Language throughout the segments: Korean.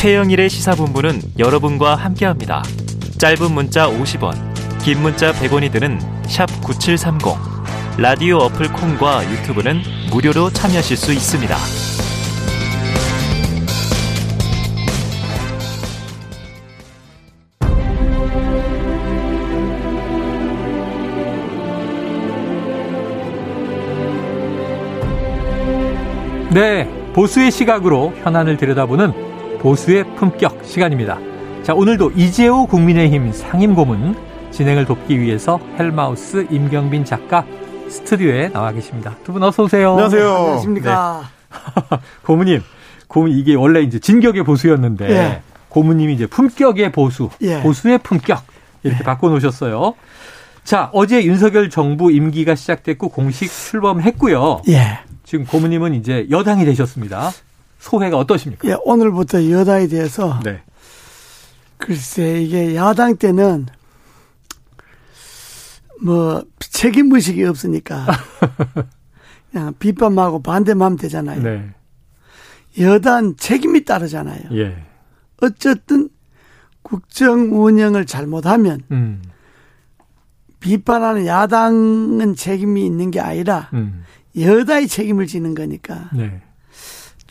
최영일의 시사본부는 여러분과 함께합니다. 짧은 문자 50원, 긴 문자 100원이 드는 9730. 라디오 어플 콩과 유튜브는 무료로 참여하실 수 있습니다. 네, 보수의 시각으로 현안을 들여다보는 보수의 품격 시간입니다. 자, 오늘도 이재호 국민의힘 상임고문 진행을 돕기 위해서 헬마우스 임경빈 작가 스튜디오에 나와 계십니다. 두 분 어서 오세요. 안녕하세요. 안녕하십니까. 네. 고문님, 고문 이게 원래 이제 진격의 보수였는데 예. 고문님이 이제 품격의 보수, 예. 보수의 품격 이렇게 바꿔놓으셨어요. 자, 어제 윤석열 정부 임기가 시작됐고 공식 출범했고요. 예. 지금 고문님은 이제 여당이 되셨습니다. 소회가 어떠십니까? 예, 오늘부터 여당에 대해서 네. 글쎄 이게 야당 때는 뭐 책임 의식이 없으니까 그냥 비판하고 반대만 하면 되잖아요. 네. 여당 책임이 따르잖아요. 예. 어쨌든 국정 운영을 잘못하면 음. 비판하는 야당은 책임이 있는 게 아니라 음. 여당이 책임을 지는 거니까 네.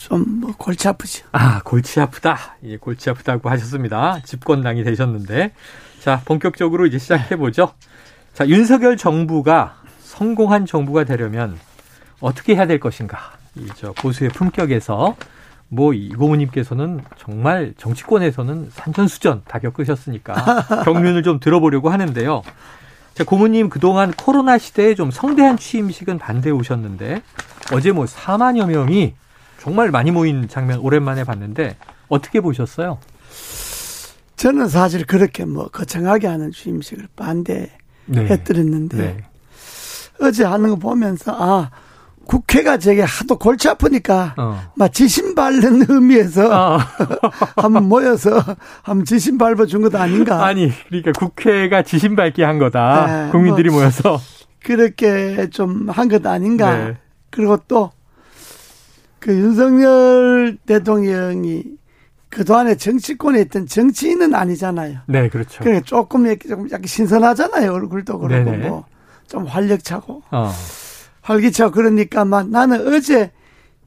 좀 뭐 골치 아프죠. 아, 골치 아프다. 예, 골치 아프다고 하셨습니다. 집권당이 되셨는데. 자, 본격적으로 이제 시작해 보죠. 자, 윤석열 정부가 성공한 정부가 되려면 어떻게 해야 될 것인가. 이저 보수의 품격에서 뭐 이고모님께서는 정말 정치권에서는 산전수전 다 겪으셨으니까 경륜을 좀 들어보려고 하는데요. 자, 고모님 그동안 코로나 시대에 좀 성대한 취임식은 반대해 오셨는데 어제 뭐 4만여 명이 정말 많이 모인 장면 오랜만에 봤는데 어떻게 보셨어요? 저는 사실 그렇게 뭐 거창하게 하는 취임식을 반대해드렸는데 네. 어제 하는 거 보면서 아 국회가 저게 하도 골치 아프니까 어. 막 지신 밟는 의미에서 아, 한번 모여서 한번 지신 밟아 준 것도 아닌가 아니 그러니까 국회가 지신 밝게 한 거다. 네, 국민들이 모여서 그렇게 좀 한 것 아닌가 네. 그리고 또 그 윤석열 대통령이 그동안에 정치권에 있던 정치인은 아니잖아요. 네 그렇죠. 그러니까 조금 이렇게 조금 약간 신선하잖아요. 얼굴도 그렇고. 뭐 좀 활력차고 어. 활기차고 그러니까 막 나는 어제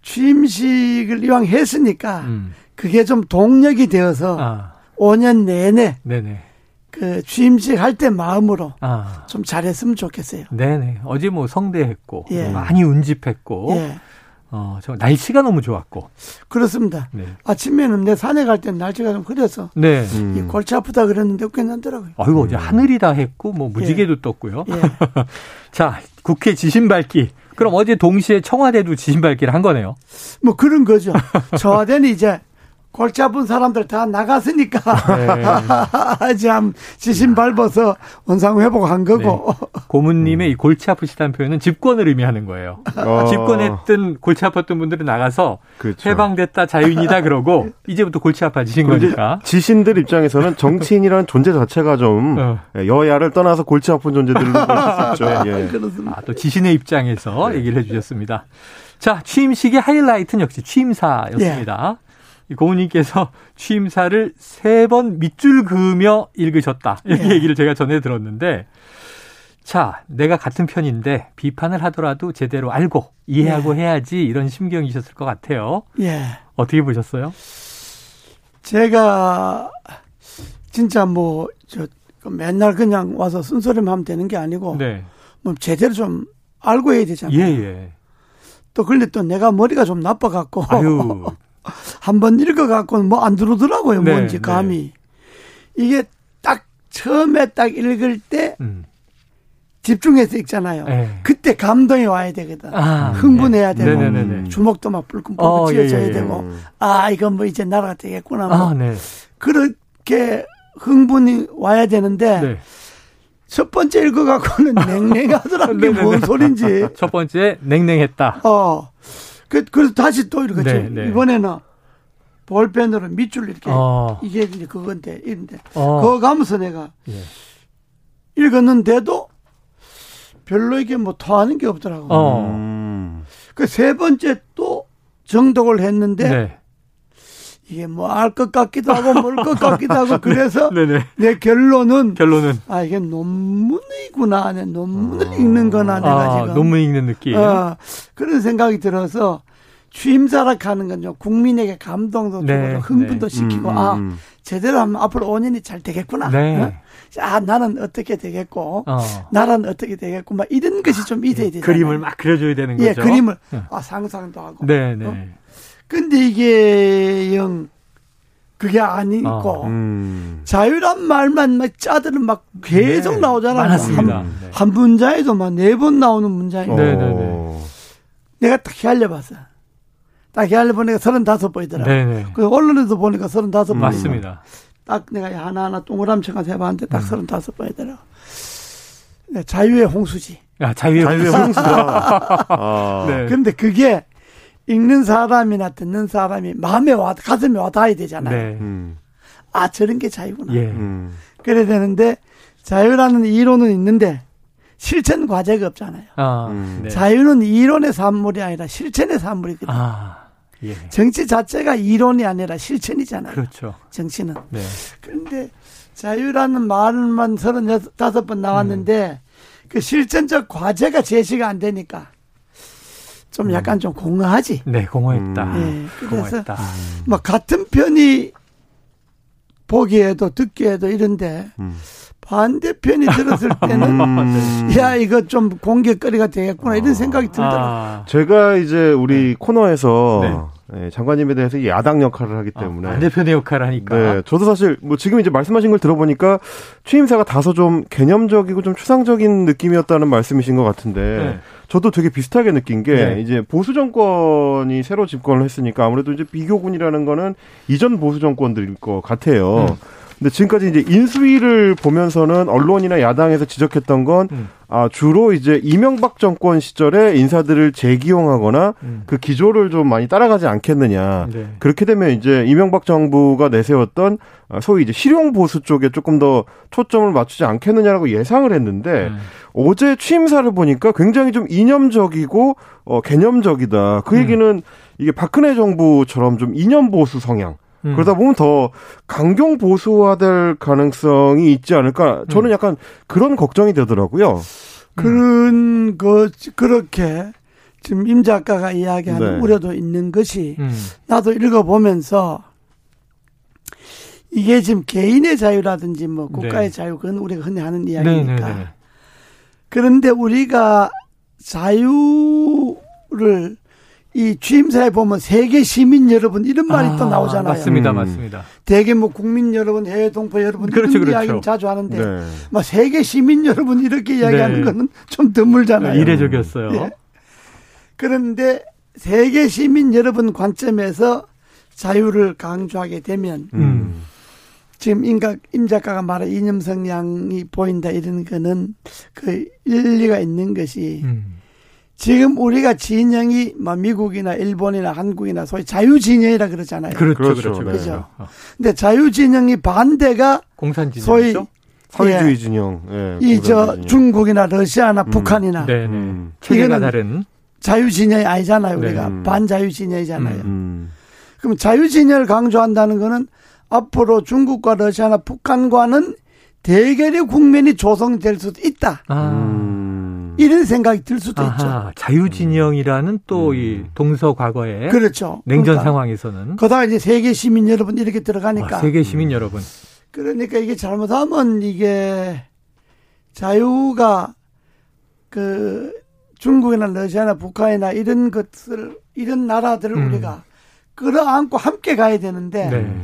취임식을 이왕 했으니까 음. 그게 좀 동력이 되어서 아, 5년 내내 네네. 그 취임식 할 때 마음으로 아, 좀 잘했으면 좋겠어요. 네네. 어제 뭐 성대했고 예. 많이 운집했고, 예. 어, 저 날씨가 너무 좋았고, 그렇습니다. 네. 아침에는 내 산에 갈 때는 날씨가 좀 그래서 네. 음. 이 골치 아프다 그랬는데 괜찮더라고요. 아이고 어제 하늘이 다 했고 뭐 무지개도 떴고요. 예. 자, 국회 지신 밝기. 그럼 어제 동시에 청와대도 지신 밝기를 한 거네요. 뭐 그런 거죠. 청와대는 이제 골치 아픈 사람들 다 나갔으니까 네. 한 지신 밟아서 원상 회복한 거고. 고문님의 이 골치 아프시다는 표현은 집권을 의미하는 거예요. 어. 집권했던 골치 아팠던 분들은 나가서 그렇죠. 해방됐다 자유인이다 그러고 이제부터 골치 아파지신 거니까. 지신들 입장에서는 정치인이라는 존재 자체가 좀 어. 여야를 떠나서 골치 아픈 존재들로 볼수 있죠. 예. 그렇습니다. 아, 또 지신의 입장에서 얘기를 해주셨습니다. 자, 취임식의 하이라이트는 역시 취임사였습니다. 이 고모님께서 취임사를 세 번 밑줄 그으며 읽으셨다. 이렇게 예. 얘기를 제가 전해 들었는데, 자, 내가 같은 편인데 비판을 하더라도 제대로 알고 이해하고 해야지 이런 심경이셨을 것 같아요. 예. 어떻게 보셨어요? 제가 진짜 뭐, 저, 맨날 그냥 와서 쓴소리만 하면 되는 게 아니고, 네. 뭐 제대로 좀 알고 해야 되잖아요. 예, 예. 또 근데 또 내가 머리가 좀 나빠갖고, 아유. 한번 읽어갖고는 뭐 안 들어오더라고요, 네, 뭔지, 네. 감이. 이게 딱 처음에 딱 읽을 때 음. 집중해서 읽잖아요. 네. 그때 감동이 와야 되거든. 아, 흥분해야 네. 되고, 네네네네. 주먹도 막 뿔끔뿔끔 어, 예, 쥐어져야 예, 예. 되고, 아, 이건 뭐 이제 나라가 되겠구나. 뭐. 아, 네. 그렇게 흥분이 와야 되는데, 네. 첫 번째 읽어갖고는 냉랭하더라고요. 뭔 소린지. 첫 번째, 냉랭했다. 어. 그, 그래서 다시 또 읽었지. 네, 네. 이번에는 볼펜으로 밑줄 이렇게. 어. 이게 이제 그건데, 이런데. 어. 그거 가면서 내가 예. 읽었는데도 별로 이게 뭐 토하는 게 없더라고. 어. 음. 그세 번째 또 정독을 했는데, 네. 이게 뭐 알 것 같기도 하고 모를 것 같기도 하고 그래서 네 네. 내 결론은 결론은 아 이게 논문이구나. 내 논문을 읽는 거나 내가 아, 지금 논문 읽는 느낌. 어, 그런 생각이 들어서 취임사락 하는 건좀 국민에게 감동도 주고 네, 흥분도 네. 시키고 음, 아 음. 제대로 하면 앞으로 5년이 잘 되겠구나. 네. 어? 아 나는 어떻게 되겠고 어. 나라는 어떻게 되겠고 막 이런 것이 좀 있어야 되잖아요. 그림을 막 그려줘야 되는 거죠. 예, 그림을 네. 아 상상도 하고. 네, 네. 어? 근데 이게 영 그게 아니고 어, 음. 자유란 말만 막 짜들은 막 계속 네, 나오잖아요. 많았습니다. 한, 네. 한 문자에도 막 네 번 나오는 문장이 어. 네, 네, 네. 내가 딱 헤아려봤어. 딱 헤아려보니까 서른다섯 보이더라. 네, 네. 그 언론에도 보니까 서른다섯 보이 맞습니다. 딱 내가 하나하나 동그라미처럼 해봤는데 음. 딱 서른다섯 보이더라. 네, 자유의 홍수지. 아, 자유의 자유의 홍수다. 아. 네. 그런데 그게 읽는 사람이나 듣는 사람이 마음에 와, 가슴에 와 닿아야 되잖아요. 네. 음. 아, 저런 게 자유구나. 예. 음. 그래야 되는데 자유라는 이론은 있는데 실천 과제가 없잖아요. 아, 음. 네. 자유는 이론의 산물이 아니라 실천의 산물이거든요. 아, 예. 정치 자체가 이론이 아니라 실천이잖아요. 그렇죠. 정치는. 네. 그런데 자유라는 말만 서른다섯 번 나왔는데 그 실천적 과제가 제시가 안 되니까 좀 약간 좀 공허하지. 네, 공허했다. 음. 예, 그래서 공허했다. 뭐 같은 편이 보기에도 듣기에도 이런데 음. 반대편이 들었을 때는 음. 야 이거 좀 공격거리가 되겠구나 이런 생각이 들더라고요. 아, 제가 이제 우리 코너에서 네. 예, 장관님에 대해서 이 야당 역할을 하기 때문에 아, 반대편의 역할을 하니까. 네, 저도 사실 뭐 지금 이제 말씀하신 걸 들어보니까 취임사가 다소 좀 개념적이고 좀 추상적인 느낌이었다는 말씀이신 것 같은데 네. 저도 되게 비슷하게 느낀 게 네. 이제 보수 정권이 새로 집권을 했으니까 아무래도 이제 비교군이라는 거는 이전 보수 정권들일 것 같아요. 음. 근데 지금까지 이제 인수위를 보면서는 언론이나 야당에서 지적했던 건 음. 아, 주로 이제 이명박 정권 시절에 인사들을 재기용하거나 음. 그 기조를 좀 많이 따라가지 않겠느냐. 네. 그렇게 되면 이제 이명박 정부가 내세웠던 아, 소위 이제 실용 보수 쪽에 조금 더 초점을 맞추지 않겠느냐라고 예상을 했는데 음. 어제 취임사를 보니까 굉장히 좀 이념적이고 어, 개념적이다. 그 음. 얘기는 이게 박근혜 정부처럼 좀 이념 보수 성향. 음. 그러다 보면 더 강경 보수화될 가능성이 있지 않을까. 저는 음. 약간 그런 걱정이 되더라고요. 그런 거 그렇게 지금 임 작가가 이야기하는 네. 우려도 있는 것이 음. 나도 읽어보면서 이게 지금 개인의 자유라든지 뭐 국가의 네. 자유 그건 우리가 흔히 하는 네, 이야기니까 네, 네. 그런데 우리가 자유를 이 취임사에 보면 세계 시민 여러분 이런 말이 아, 또 나오잖아요. 맞습니다, 음. 맞습니다. 대개 뭐 국민 여러분, 해외 동포 여러분 그렇죠, 이런 그렇죠. 이야기 자주 하는데 네. 뭐 세계 시민 여러분 이렇게 이야기하는 네. 거는 좀 드물잖아요. 이례적이었어요. 예. 그런데 세계 시민 여러분 관점에서 자유를 강조하게 되면 음. 지금 임각, 임 작가가 말한 이념 성향이 보인다 이런 거는 그 일리가 있는 것이 음. 지금 우리가 진영이 뭐 미국이나 일본이나 한국이나 소위 자유 진영이라 그러잖아요. 그렇죠, 그렇죠. 그렇죠, 네. 그렇죠. 어. 근데 자유 진영이 반대가 공산 소위 진영이죠. 사회주의 진영. 예, 이저 공산주의 진영. 중국이나 러시아나 음. 북한이나 네, 네. 음. 체계가 이거는 다른. 자유 진영이 아니잖아요. 우리가 네. 반자유 진영이잖아요. 음. 그럼 자유 진영을 강조한다는 거는 앞으로 중국과 러시아나 북한과는 대결의 국면이 조성될 수도 있다. 아. 음. 이런 생각이 들 수도 있죠. 아하, 자유진영이라는 또이 음. 동서 과거에 그렇죠. 냉전 그러니까 상황에서는 거기다가 이제 세계 시민 여러분 이렇게 들어가니까 와, 세계 시민 여러분. 그러니까 이게 잘못하면 이게 자유가 그 중국이나 러시아나 북한이나 이런 것을 이런 나라들을 음. 우리가 끌어안고 함께 가야 되는데 네.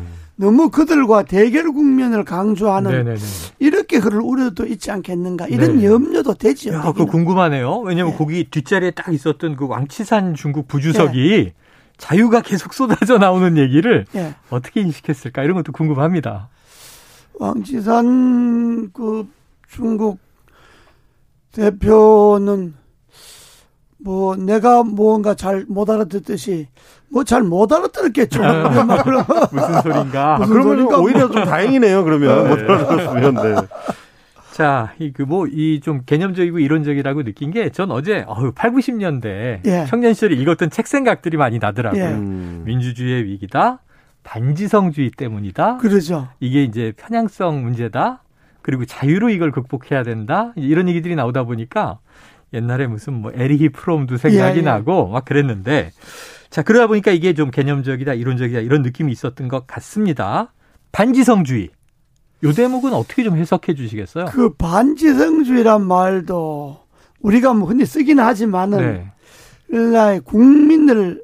너무 그들과 대결 국면을 강조하는 네, 네, 네. 이렇게 그럴 우려도 있지 않겠는가 이런 네. 염려도 되죠. 야, 그거 되기는. 궁금하네요. 왜냐면 네. 거기 뒷자리에 딱 있었던 그 왕치산 중국 부주석이 자유가 계속 쏟아져 나오는 얘기를 예. 어떻게 인식했을까 이런 것도 궁금합니다. 왕지산 그 중국 대표는 뭐 내가 뭔가 잘 못 알아듣듯이 뭐 잘 못 알아들었겠죠. 우리말로. 무슨 소린가? 아, 무슨 그러면 소리가 오히려 좀 다행이네요. 그러면 못 알아들었으면. 네. 자, 이 그 뭐 이 좀 개념적이고 이론적이라고 느낀 게 전 어제 어휴 8, 90년대 예. 청년 시절에 읽었던 책 생각들이 많이 나더라고요. 예. 음. 민주주의의 위기다. 반지성주의 때문이다. 그러죠. 이게 이제 편향성 문제다. 그리고 자유로 이걸 극복해야 된다. 이런 얘기들이 나오다 보니까 옛날에 무슨 뭐 에리히 프롬도 생각이 예, 예. 나고 막 그랬는데 자 그러다 보니까 이게 좀 개념적이다 이론적이다 이런 느낌이 있었던 것 같습니다. 반지성주의 요 대목은 어떻게 좀 해석해 주시겠어요? 그 반지성주의란 말도 우리가 뭐 흔히 쓰기는 하지만은 네. 일라의 국민을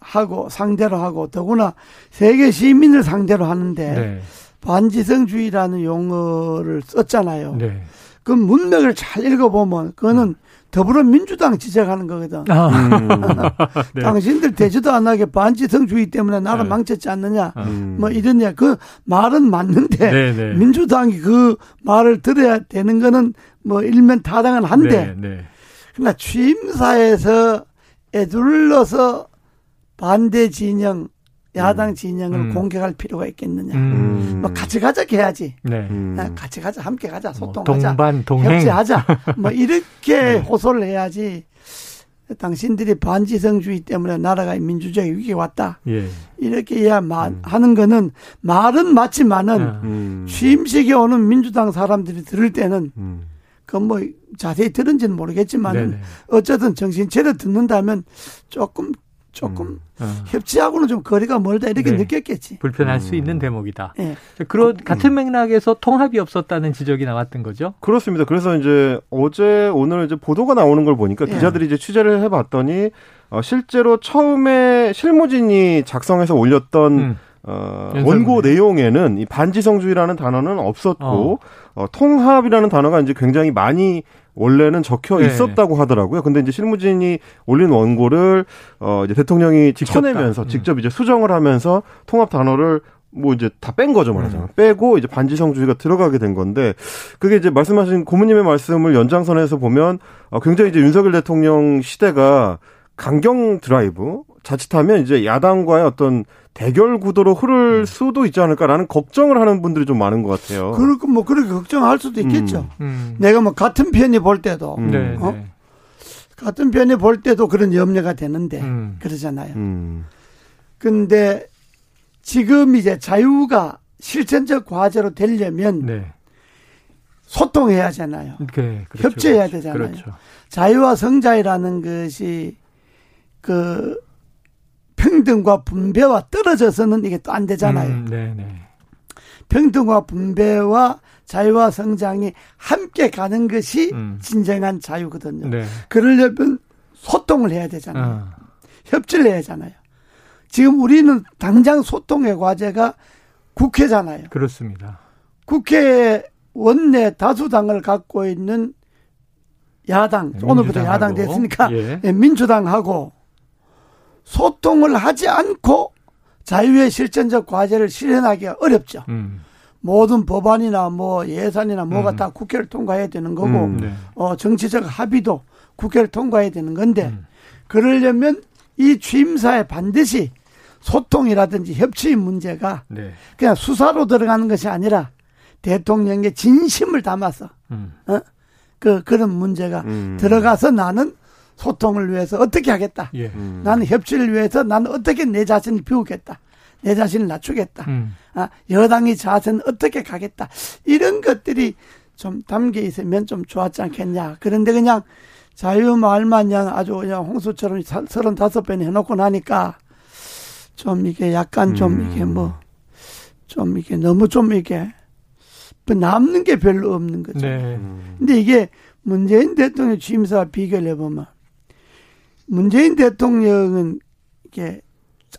하고 상대로 하고 더구나 세계 시민을 상대로 하는데 네. 반지성주의라는 용어를 썼잖아요. 네. 그 문맥을 잘 읽어보면 그거는 더불어민주당 지적하는 거거든. 아, 음. 네. 당신들 되지도 않게 반지성주의 때문에 나라 네. 망쳤지 않느냐. 음. 뭐 이러냐. 그 말은 맞는데 네, 네. 민주당이 그 말을 들어야 되는 거는 뭐 일면 타당은 한데 네, 네. 그러나 취임사에서 애둘러서 반대 진영, 야당 진영을 음. 공격할 필요가 있겠느냐. 음. 뭐 같이 가자 해야지. 네. 음. 아, 같이 가자, 함께 가자, 뭐 소통하자, 동반 동행. 협치하자. 뭐 이렇게 네. 호소를 해야지. 당신들이 반지성주의 때문에 나라가 민주주의 위기에 왔다. 예. 이렇게 해야 마, 하는 거는 말은 맞지만은 아. 음. 취임식에 오는 민주당 사람들이 들을 때는 음. 그뭐 자세히 들은지는 모르겠지만은 네네. 어쨌든 정신 차려 듣는다면 조금 조금 어. 협치하고는 좀 거리가 멀다 이렇게 네. 느꼈겠지. 불편할 음. 수 있는 대목이다. 예. 자, 그런 같은 맥락에서 통합이 없었다는 지적이 나왔던 거죠. 그렇습니다. 그래서 이제 어제 오늘 이제 보도가 나오는 걸 보니까 예. 기자들이 이제 취재를 해봤더니 어, 실제로 처음에 실무진이 작성해서 올렸던 음. 어. 원고 내용에는 이 반지성주의라는 단어는 없었고 어, 통합이라는 단어가 이제 굉장히 많이 원래는 적혀 네. 있었다고 하더라고요. 근데 이제 실무진이 올린 원고를 어 이제 대통령이 직접 쳐내면서 다. 음. 직접 이제 수정을 하면서 통합 단어를 뭐 이제 다 뺀 거죠 말하자면 음. 빼고 이제 반지성주의가 들어가게 된 건데 그게 이제 말씀하신 고모님의 말씀을 연장선에서 보면 어 굉장히 이제 윤석열 대통령 시대가 강경 드라이브 자칫하면 이제 야당과의 어떤 대결 구도로 흐를 음. 수도 있지 않을까라는 걱정을 하는 분들이 좀 많은 것 같아요. 그렇고 뭐 그렇게 걱정할 수도 있겠죠. 음. 내가 뭐 같은 편이 볼 때도 음. 네, 어? 네. 같은 편이 볼 때도 그런 염려가 되는데 음. 그러잖아요. 음. 근데 지금 이제 자유가 실천적 과제로 되려면 네. 소통해야 하잖아요. 그, 그렇죠, 협치해야 그렇죠. 되잖아요. 그렇죠. 자유와 성자이라는 것이 그 평등과 분배와 떨어져서는 이게 또 안 되잖아요. 음, 네, 네. 평등과 분배와 자유와 성장이 함께 가는 것이 음. 진정한 자유거든요. 네. 그러려면 소통을 해야 되잖아요. 어. 협치를 해야 하잖아요. 지금 우리는 당장 소통의 과제가 국회잖아요. 그렇습니다. 국회에 원내 다수당을 갖고 있는 야당, 네, 오늘부터 야당 됐으니까 예. 예, 민주당하고 소통을 하지 않고 자유의 실천적 과제를 실현하기가 어렵죠. 음. 모든 법안이나 뭐 예산이나 뭐가 음. 다 국회를 통과해야 되는 거고 음. 네. 어, 정치적 합의도 국회를 통과해야 되는 건데 음. 그러려면 이 취임사에 반드시 소통이라든지 협치의 문제가 네. 그냥 수사로 들어가는 것이 아니라 대통령의 진심을 담아서 음. 어? 그 그런 문제가 음. 들어가서 나는 소통을 위해서 어떻게 하겠다. 예. 음. 나는 협치를 위해서 나는 어떻게 내 자신을 비우겠다. 내 자신을 낮추겠다. 음. 아, 여당의 자세는 어떻게 가겠다. 이런 것들이 좀 담겨 있으면 좀 좋았지 않겠냐. 그런데 그냥 자유 말만 그냥 아주 그냥 홍수처럼 서른다섯 번 해놓고 나니까 좀 이게 약간 좀 음. 이게 뭐 좀 이게 너무 좀 이게 뭐 남는 게 별로 없는 거죠. 네. 음. 근데 이게 문재인 대통령 취임사와 비교를 해보면 문재인 대통령은 이게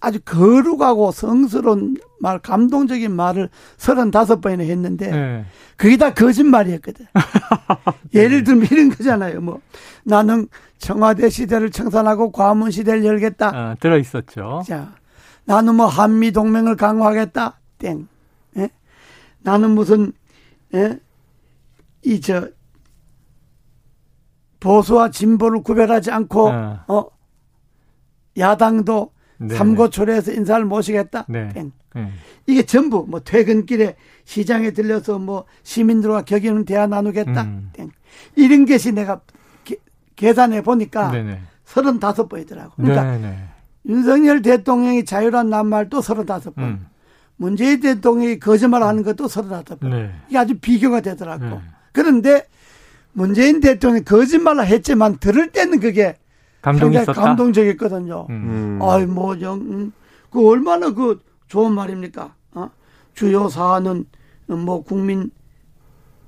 아주 거룩하고 성스러운 말, 감동적인 말을 서른다섯 번이나 했는데 네. 그게 다 거짓말이었거든. 예를 들면 이런 거잖아요. 뭐 나는 청와대 시대를 청산하고 과문 시대를 열겠다. 아, 들어 있었죠. 자, 나는 뭐 한미 동맹을 강화하겠다. 땡. 예? 나는 무슨 예? 이 저 보수와 진보를 구별하지 않고 아. 어 야당도 네. 삼고초려해서 인사를 모시겠다. 네. 땡. 네. 이게 전부 뭐 퇴근길에 시장에 들려서 뭐 시민들과 격이는 대화 나누겠다. 음. 땡. 이런 것이 내가 게- 계산해 보니까 네네. 서른다섯 번이더라고. 그러니까 네네. 윤석열 대통령이 자유란 낱말도 서른다섯 번. 음. 문재인 대통령이 거짓말하는 것도 서른다섯 번. 네. 이게 아주 비교가 되더라고. 네. 그런데 문재인 대통령이 거짓말을 했지만 들을 때는 그게 감동이 상당히 있었다. 감동적이었거든요. 음. 음. 아이 뭐, 영, 음, 그 얼마나 그 좋은 말입니까? 어? 주요 사안은 뭐 국민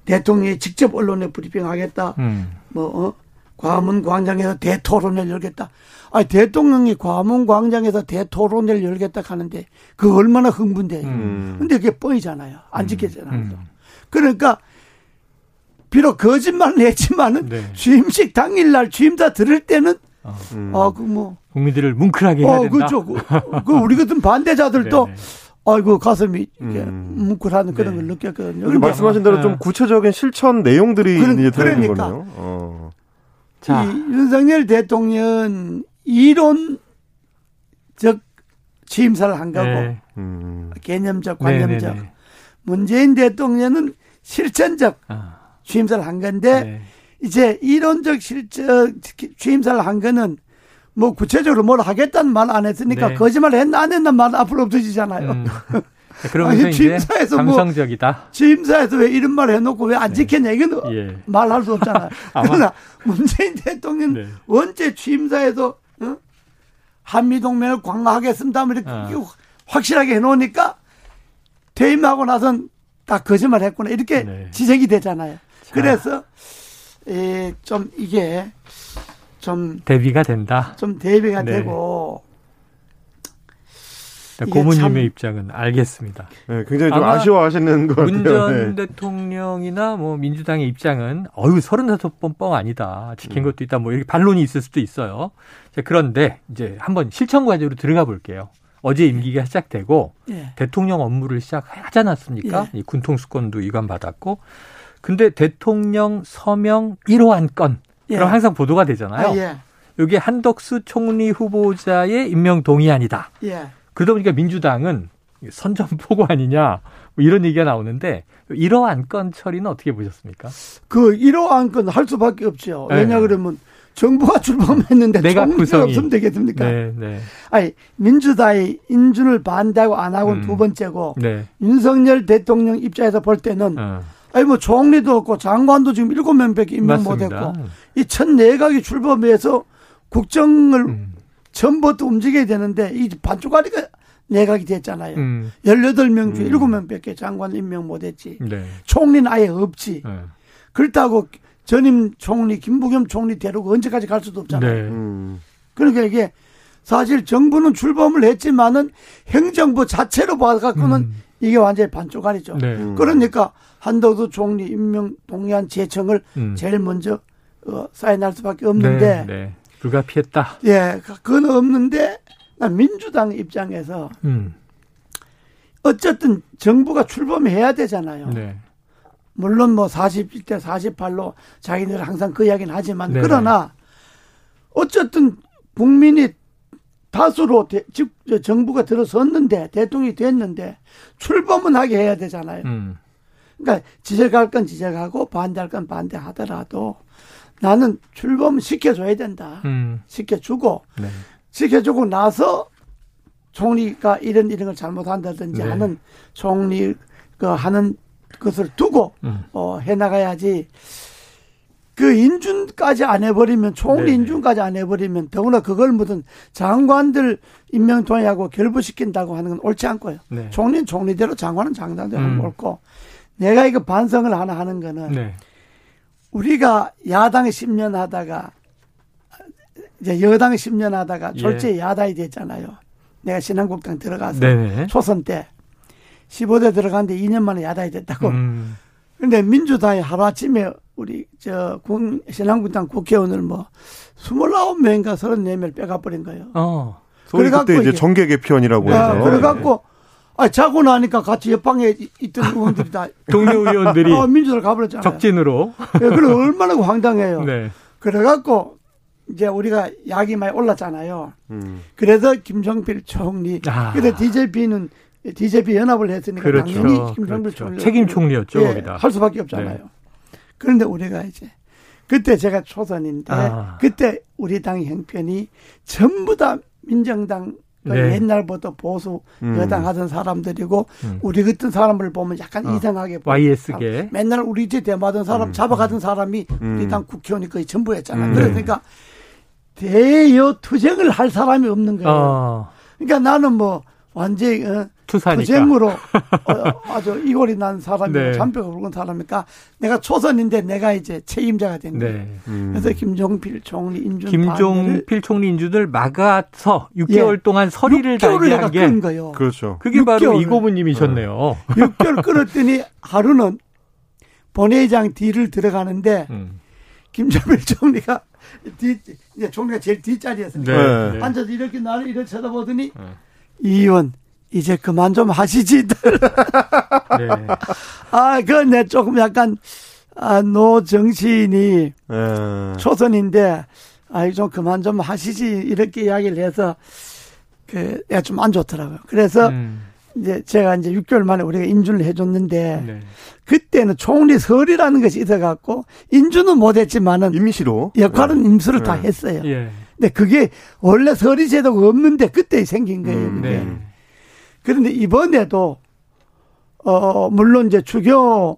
대통령이 직접 언론에 브리핑하겠다. 음. 뭐 어? 과문 광장에서 대토론을 열겠다. 아니 대통령이 과문 광장에서 대토론을 열겠다 하는데 그 얼마나 흥분돼요. 음. 근데 그게 뻥이잖아요. 안 지켜지잖아요. 음. 그러니까 비록 거짓말을 했지만은 네. 취임식 당일날 취임사 들을 때는 음. 아그 뭐 국민들을 뭉클하게 해야 어, 된다. 그죠. 그, 그 우리 같은 반대자들도 네네. 아이고 가슴이 이게 음. 뭉클하는 그런 네. 걸 느꼈거든요. 이렇게 근데 말씀하신 대로 네. 좀 구체적인 실천 내용들이 그러- 이제 들어있는 그러니까. 거네요. 어. 자, 이 윤석열 대통령 이론적 취임사를 한 거고 네. 음. 개념적 네, 관념적 네, 네. 문재인 대통령은 실천적 아, 취임사를 한 건데 네. 이제 이론적 실적 취임사를 한 거는 뭐 구체적으로 뭘 하겠다는 말 안 했으니까 네. 거짓말 했나 안 했나 말 앞으로 없어지잖아요. 음. 그러면서 아니, 취임사에서 뭐- 감성적이다. 취임사에서 왜 이런 말 해놓고 왜 안 지켰냐 이건 예. 말할 수 없잖아요. 그러나 문재인 대통령 네. 원체 취임사에서 어? 한미 동맹을 강화하겠습니다. 뭐 이렇게 어. 확실하게 해놓으니까 퇴임하고 나선 다 거짓말 했구나. 이렇게 네. 지적이 되잖아요. 그래서 에, 좀 이게 좀, 대비가 된다. 좀 대비가 네. 되고 이게 고모님의 참- 입장은 알겠습니다. 네, 굉장히 좀 아쉬워하시는 것 같아요. 문전 네. 대통령이나 뭐 민주당의 입장은 어유 서른다섯 번뻥 아니다. 지킨 음. 것도 있다. 뭐 이렇게 반론이 있을 수도 있어요. 자, 그런데 이제 한번 실천 과제로 들어가 볼게요. 어제 임기가 시작되고 예. 대통령 업무를 시작하지 않았습니까? 예. 이 군통수권도 위반받았고. 근데 대통령 서명 1호 안건. 예. 그럼 항상 보도가 되잖아요. 아, 예. 여기 한덕수 총리 후보자의 임명 동의안이다. 예. 그러다 보니까 민주당은 선전포고 아니냐 뭐 이런 얘기가 나오는데 이러한 건 처리는 어떻게 보셨습니까? 그 1호 안건 할 수밖에 없죠. 네. 왜냐 그러면 정부가 출범했는데 총리가 구성이. 없으면 되겠습니까? 네, 네, 아니 민주당이 인준을 반대하고 안 하고는 음. 두 번째고 네. 윤석열 대통령 입장에서 볼 때는 어, 아니 뭐 총리도 없고 장관도 지금 일곱 명밖에 임명. 못했고 이 첫 내각이 출범해서 국정을 음, 처음부터 움직여야 되는데 이 반쪽짜리가 내각이 됐잖아요. 음, 18명 중에 음. 7명밖에 장관 임명 못했지. 네, 총리는 아예 없지. 네, 그렇다고 전임 총리 김부겸 총리 데리고 언제까지 갈 수도 없잖아요. 네, 음. 그러니까 이게 사실 정부는 출범을 했지만은 행정부 자체로 봐갖고는 음, 이게 완전히 반쪽짜리죠. 네, 음. 그러니까 한덕수 총리 임명 동의안 제청을 음. 제일 먼저 어, 사인할 수밖에 없는데 네, 네. 불가피했다. 예, 그건 없는데 난 민주당 입장에서 음, 어쨌든 정부가 출범해야 되잖아요. 네, 물론 뭐 41대 48로 자기들 항상 그 이야기는 하지만 네. 그러나 어쨌든 국민이 다수로 대- 즉저 정부가 들어섰는데 대통령이 됐는데 출범은 하게 해야 되잖아요. 음, 그러니까 지적할 건 지적하고 반대할 건 반대하더라도 나는 출범 시켜줘야 된다. 음, 시켜주고 네, 시켜주고 나서 총리가 이런 이런 걸 잘못한다든지 네. 하는 총리가 하는 것을 두고 음, 어, 해나가야지. 그 인준까지 안 해버리면 총리 네네. 인준까지 안 해버리면 더구나 그걸 무슨 장관들 임명 동의하고 결부시킨다고 하는 건 옳지 않고요. 네, 총리는 총리대로 장관은 장관대로 하는 음. 거 옳고 내가 이거 반성을 하나 하는 거는 네, 우리가 야당에 10년 하다가 이제 여당에 10년 하다가 예. 졸지에 야당이 됐잖아요. 내가 신한국당 들어가서 네, 네. 초선 때 15대 들어갔는데 2년 만에 야당이 됐다고. 음, 근데 민주당이 하루아침에 우리 저 국, 신한국당 국회의원을 뭐 29명인가 34명 빼가버린 거예요. 어, 그래갖고 그때 이제 정계 개편이라고 아, 해서. 그래갖고 아 자고 나니까 같이 옆방에 이- 있던 의원들이 다 동료 의원들이 어, 민주당 가버렸잖아요. 적진으로, 예, 그래 얼마나 황당해요. 네, 그래갖고 이제 우리가 약이 많이 올랐잖아요. 음. 그래서 김정필 총리. 아. 근데 DJP는 DJP 연합을 했으니까 그렇죠, 당연히 김정필 그렇죠. 책임 총리였죠, 예, 거기다. 할 수밖에 없잖아요. 그런데 우리가 이제 그때 제가 초선인데 아. 그때 우리 당 형편이 전부 다 민정당 그 네. 옛날부터 보수 음. 여당 하던 사람들이고 음. 우리 같은 사람을 보면 약간 어. 이상하게 YS계. 맨날 우리 집 대마던 사람 잡아가던 사람이 음. 우리 당 국회의원이 거의 전부였잖아요. 음. 그러니까 대여 투쟁을 할 사람이 없는 거예요. 어, 그러니까 나는 뭐 완전히 어, 투사니까. 투쟁으로 어, 아주 이골이 난 사람이고 네. 잔뼈가 굵은 사람이니까 내가 초선인데 내가 이제 책임자가 된 거예요. 네. 음. 그래서 김종필 총리 인준 김종필 총리 인준을 막아서 6개월 예. 동안 서리를 6개월을 달게 내가 한게 끈 거예요. 그렇죠. 그게 바로 6개월을. 이고부님이셨네요. 6개월 끌었더니 하루는 본회의장 뒤를 들어가는데 음. 김종필 총리가 뒤 이제 총리가 제일 뒷자리였어요. 네. 네. 앉아서 이렇게 나를 이렇게 쳐다보더니 네. 이 의원 이제 그만 좀 하시지. 네. 아, 그내 조금 약간 아, 노 정치인이 예. 초선인데 아, 좀 그만 좀 하시지 이렇게 이야기를 해서 그 내가 좀 안 좋더라고요. 그래서 음. 이제 제가 이제 6개월 만에 우리가 인준을 해줬는데 네. 그때는 총리 설이라는 것이 있어갖고 인준은 못했지만은 임시로 역할은 임수를 다 네. 했어요. 예. 근데 그게 원래 서리 제도가 없는데 그때 생긴 거예요. 음, 그게. 네. 그런데 이번에도 어 물론 이제 주교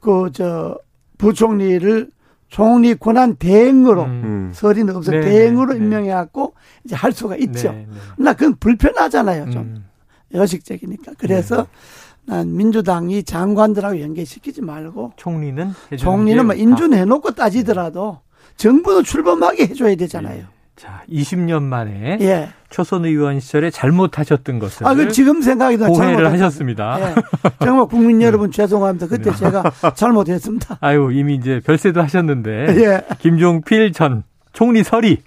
그저 부총리를 총리 권한 대행으로 음. 음. 서리는 없어 네, 대행으로 네. 임명해갖고 이제 할 수가 있죠. 네, 네. 나 그건 불편하잖아요. 좀 음. 여식적이니까. 그래서 난 민주당이 장관들하고 연계시키지 말고 총리는 해주는 총리는 뭐게 인준해놓고 따지더라도 정부는 출범하게 해줘야 되잖아요. 자, 20년 만에 예. 초선 의원 시절에 잘못하셨던 것을 아, 그 지금 생각이 나 고해를 하셨습니다. 예. 정말 국민 여러분 죄송합니다. 그때 제가 잘못했습니다. 아유, 이미 이제 별세도 하셨는데 예. 김종필 전 총리 설이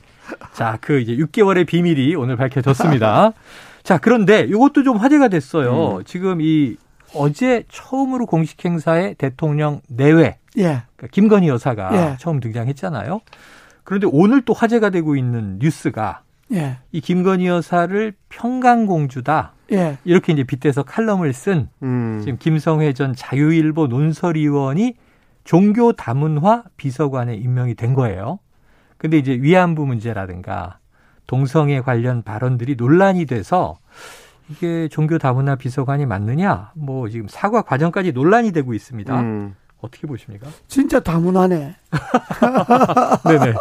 자, 그 이제 6개월의 비밀이 오늘 밝혀졌습니다. 자, 그런데 이것도 좀 화제가 됐어요. 지금 이 어제 처음으로 공식 행사에 대통령 내외 예. 그러니까 김건희 여사가 예. 처음 등장했잖아요. 그런데 오늘 또 화제가 되고 있는 뉴스가 예. 이 김건희 여사를 평강공주다 예. 이렇게 이제 빗대서 칼럼을 쓴 음. 지금 김성회 전 자유일보 논설위원이 종교 다문화 비서관에 임명이 된 거예요. 근데 이제 위안부 문제라든가 동성애 관련 발언들이 논란이 돼서 이게 종교 다문화 비서관이 맞느냐? 뭐 지금 사과 과정까지 논란이 되고 있습니다. 음. 어떻게 보십니까? 진짜 다문화네. 네네.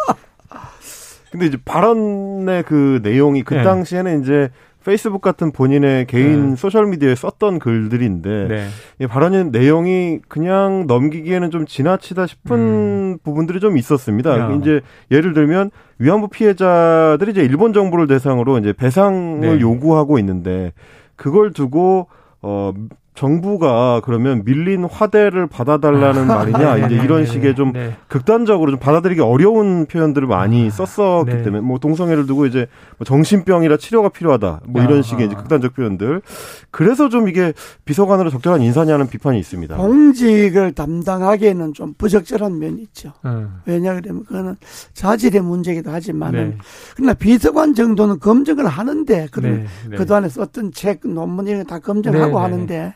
근데 이제 발언의 그 내용이 그 네. 당시에는 이제 페이스북 같은 본인의 개인 네. 소셜 미디어에 썼던 글들인데 네. 이 발언의 내용이 그냥 넘기기에는 좀 지나치다 싶은 부분들이 좀 있었습니다. 음. 야. 이제 예를 들면 위안부 피해자들이 이제 일본 정부를 대상으로 이제 배상을 네. 요구하고 있는데 그걸 두고 어 정부가 그러면 밀린 화대를 받아달라는 말이냐 이제 네, 이런 네, 식의 좀 네. 극단적으로 좀 받아들이기 어려운 표현들을 많이 아, 썼었기 네. 때문에 뭐 동성애를 두고 이제 뭐 정신병이라 치료가 필요하다 뭐 이런 아하. 식의 이제 극단적 표현들 그래서 좀 이게 비서관으로 적절한 인사냐는 비판이 있습니다. 공직을 담당하기에는 좀 부적절한 면이 있죠. 음. 왜냐 그러면 그거는 자질의 문제이기도 하지만은 네. 그러나 비서관 정도는 검증을 하는데 그 네. 네. 그동안에 썼던 책 논문 이런 거다 검증하고 네, 네. 하는데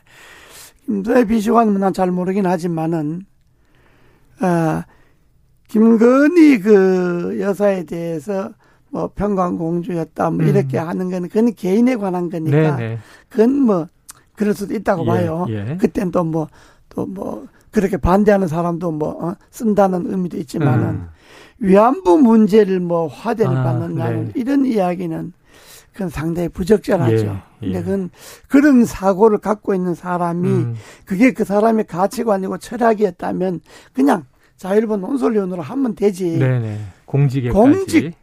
김도혜 비서관은 난 잘 모르긴 하지만은 아 김건희 그 여사에 대해서 뭐 평강공주였다 뭐 음. 이렇게 하는 거는 그건 개인에 관한 네. 거니까 네. 그건 뭐 그럴 수도 있다고 예, 봐요. 예. 그땐 또 뭐 또 뭐 그렇게 반대하는 사람도 뭐 어, 쓴다는 의미도 있지만은 음. 위안부 문제를 뭐 화대를 아, 받는다는 네. 이런 이야기는 그건 상당히 부적절하죠. 예, 예. 근데 그건 그런 사고를 갖고 있는 사람이 음. 그게 그 사람의 가치관이고 철학이었다면 그냥 자율본 논설위원으로 하면 되지. 네네. 공직에까지. 공직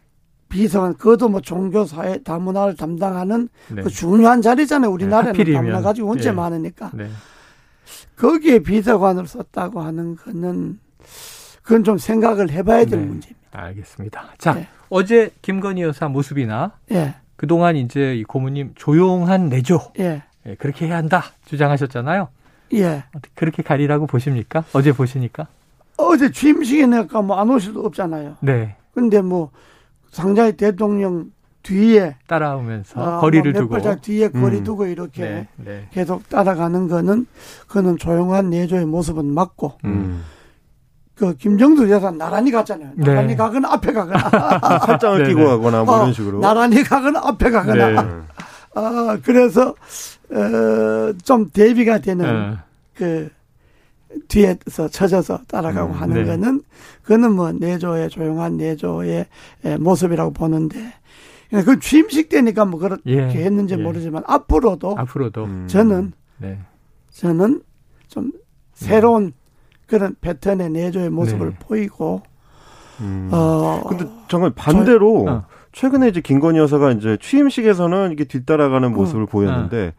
비서관 그것도 뭐 종교 사회 다문화를 담당하는 네. 그 중요한 자리잖아요. 우리나라는 하필이면. 다문화 가지고 문제 예. 많으니까. 네. 거기에 비서관을 썼다고 하는 거는 그건 좀 생각을 해봐야 될 네. 문제입니다. 알겠습니다. 자, 네. 어제 김건희 여사 모습이나 예, 그동안 이제 이 고모님 조용한 내조 예, 예, 그렇게 해야 한다 주장하셨잖아요. 예. 어떻게 그렇게 가리라고 보십니까? 어제 보시니까? 어제 취임식에 내가 뭐 안 올 수도 없잖아요. 네. 근데 뭐 상자의 대통령 뒤에 따라오면서 아, 거리를 뭐몇 두고. 발짝 뒤에 거리 음. 두고 이렇게 네. 네. 계속 따라가는 거는 그는 조용한 내조의 모습은 맞고 음. 그 김정두 여사 나란히 갔잖아요. 네. 나란히 가거나 앞에 가거나 팔짱을 네네. 끼고 가거나 뭐 어, 이런 식으로. 나란히 가거나 앞에 가거나 네. 음. 어, 그래서, 어, 좀 대비가 되는 어. 그 뒤에서 쳐져서 따라가고 음, 하는 네. 거는 그거는 뭐 내조의 조용한 내조의 에, 모습이라고 보는데 그 취임식 때니까 뭐 그렇게 예, 했는지 예. 모르지만 앞으로도 앞으로도 음. 저는 네. 저는 좀 새로운 그런 패턴의 내조의 모습을 네. 보이고 음. 어 근데 정말 반대로 어. 최근에 이제 김건희 여사가 이제 취임식에서는 이게 뒤따라가는 어. 모습을 보였는데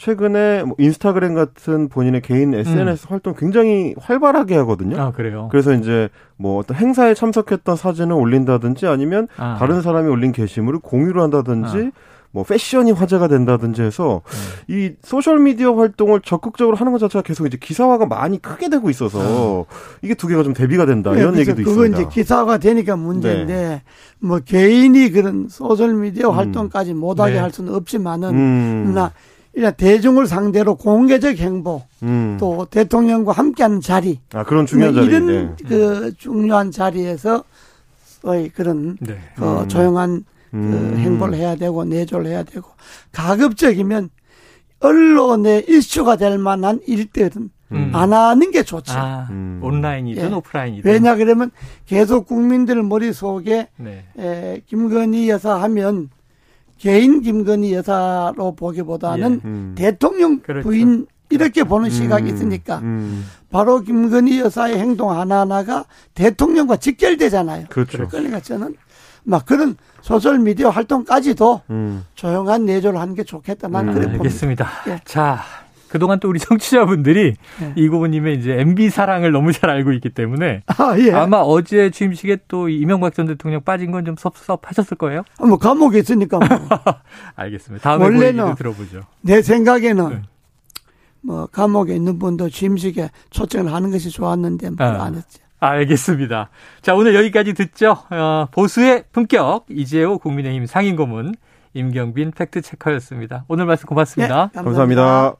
최근에 뭐 인스타그램 같은 본인의 개인 SNS 활동 굉장히 활발하게 하거든요. 아 그래요. 그래서 이제 뭐 어떤 행사에 참석했던 사진을 올린다든지 아니면 아. 다른 사람이 올린 게시물을 공유를 한다든지 뭐 패션이 화제가 된다든지 해서 네. 이 소셜 미디어 활동을 적극적으로 하는 것 자체가 계속 이제 기사화가 많이 크게 되고 있어서 이게 두 개가 좀 대비가 된다 이런 네, 그래서 얘기도 그거 있습니다. 이제 기사가 되니까 문제인데 뭐 개인이 그런 소셜 미디어 음. 활동까지 못하게 네. 할 수는 없지만은 음, 나 이런 대중을 상대로 공개적 행보 음. 또 대통령과 함께하는 자리 아 그런 중요한 뭐 자리. 이런 네. 그 중요한 자리에서 거의 그런 네. 그 음. 조용한 그 음. 행보를 해야 되고 내조를 해야 되고 가급적이면 언론의 이슈가 될 만한 일들은 음. 안 하는 게 좋죠. 아 음. 온라인이든 예. 오프라인이든. 왜냐 그러면 계속 국민들 머릿속에 네. 에, 김건희 여사 하면 개인 김건희 여사로 보기보다는 예. 음. 대통령 그렇죠. 부인 이렇게 보는 시각이 음. 있으니까 음. 바로 김건희 여사의 행동 하나하나가 대통령과 직결되잖아요. 그렇죠. 그러니까 저는 막 그런 소셜 미디어 활동까지도 음. 조용한 내조를 하는 게 좋겠다. 난 음, 그래 봅니다. 알겠습니다. 예. 자, 그동안 또 우리 청취자분들이 예. 이 고모님의 이제 MB 사랑을 너무 잘 알고 있기 때문에 아, 예. 아마 어제 취임식에 또 이명박 전 대통령 빠진 건 좀 섭섭하셨을 거예요. 뭐 감옥에 있으니까 뭐. 알겠습니다. 다음에 그 원래는 들어보죠. 내 생각에는 네. 뭐 감옥에 있는 분도 취임식에 초청을 하는 것이 좋았는데 뭐 아. 안 했지. 알겠습니다. 자, 오늘 여기까지 듣죠. 어, 보수의 품격 이재호 국민의힘 상임고문 임경빈 팩트체커였습니다. 오늘 말씀 고맙습니다. 예, 감사합니다.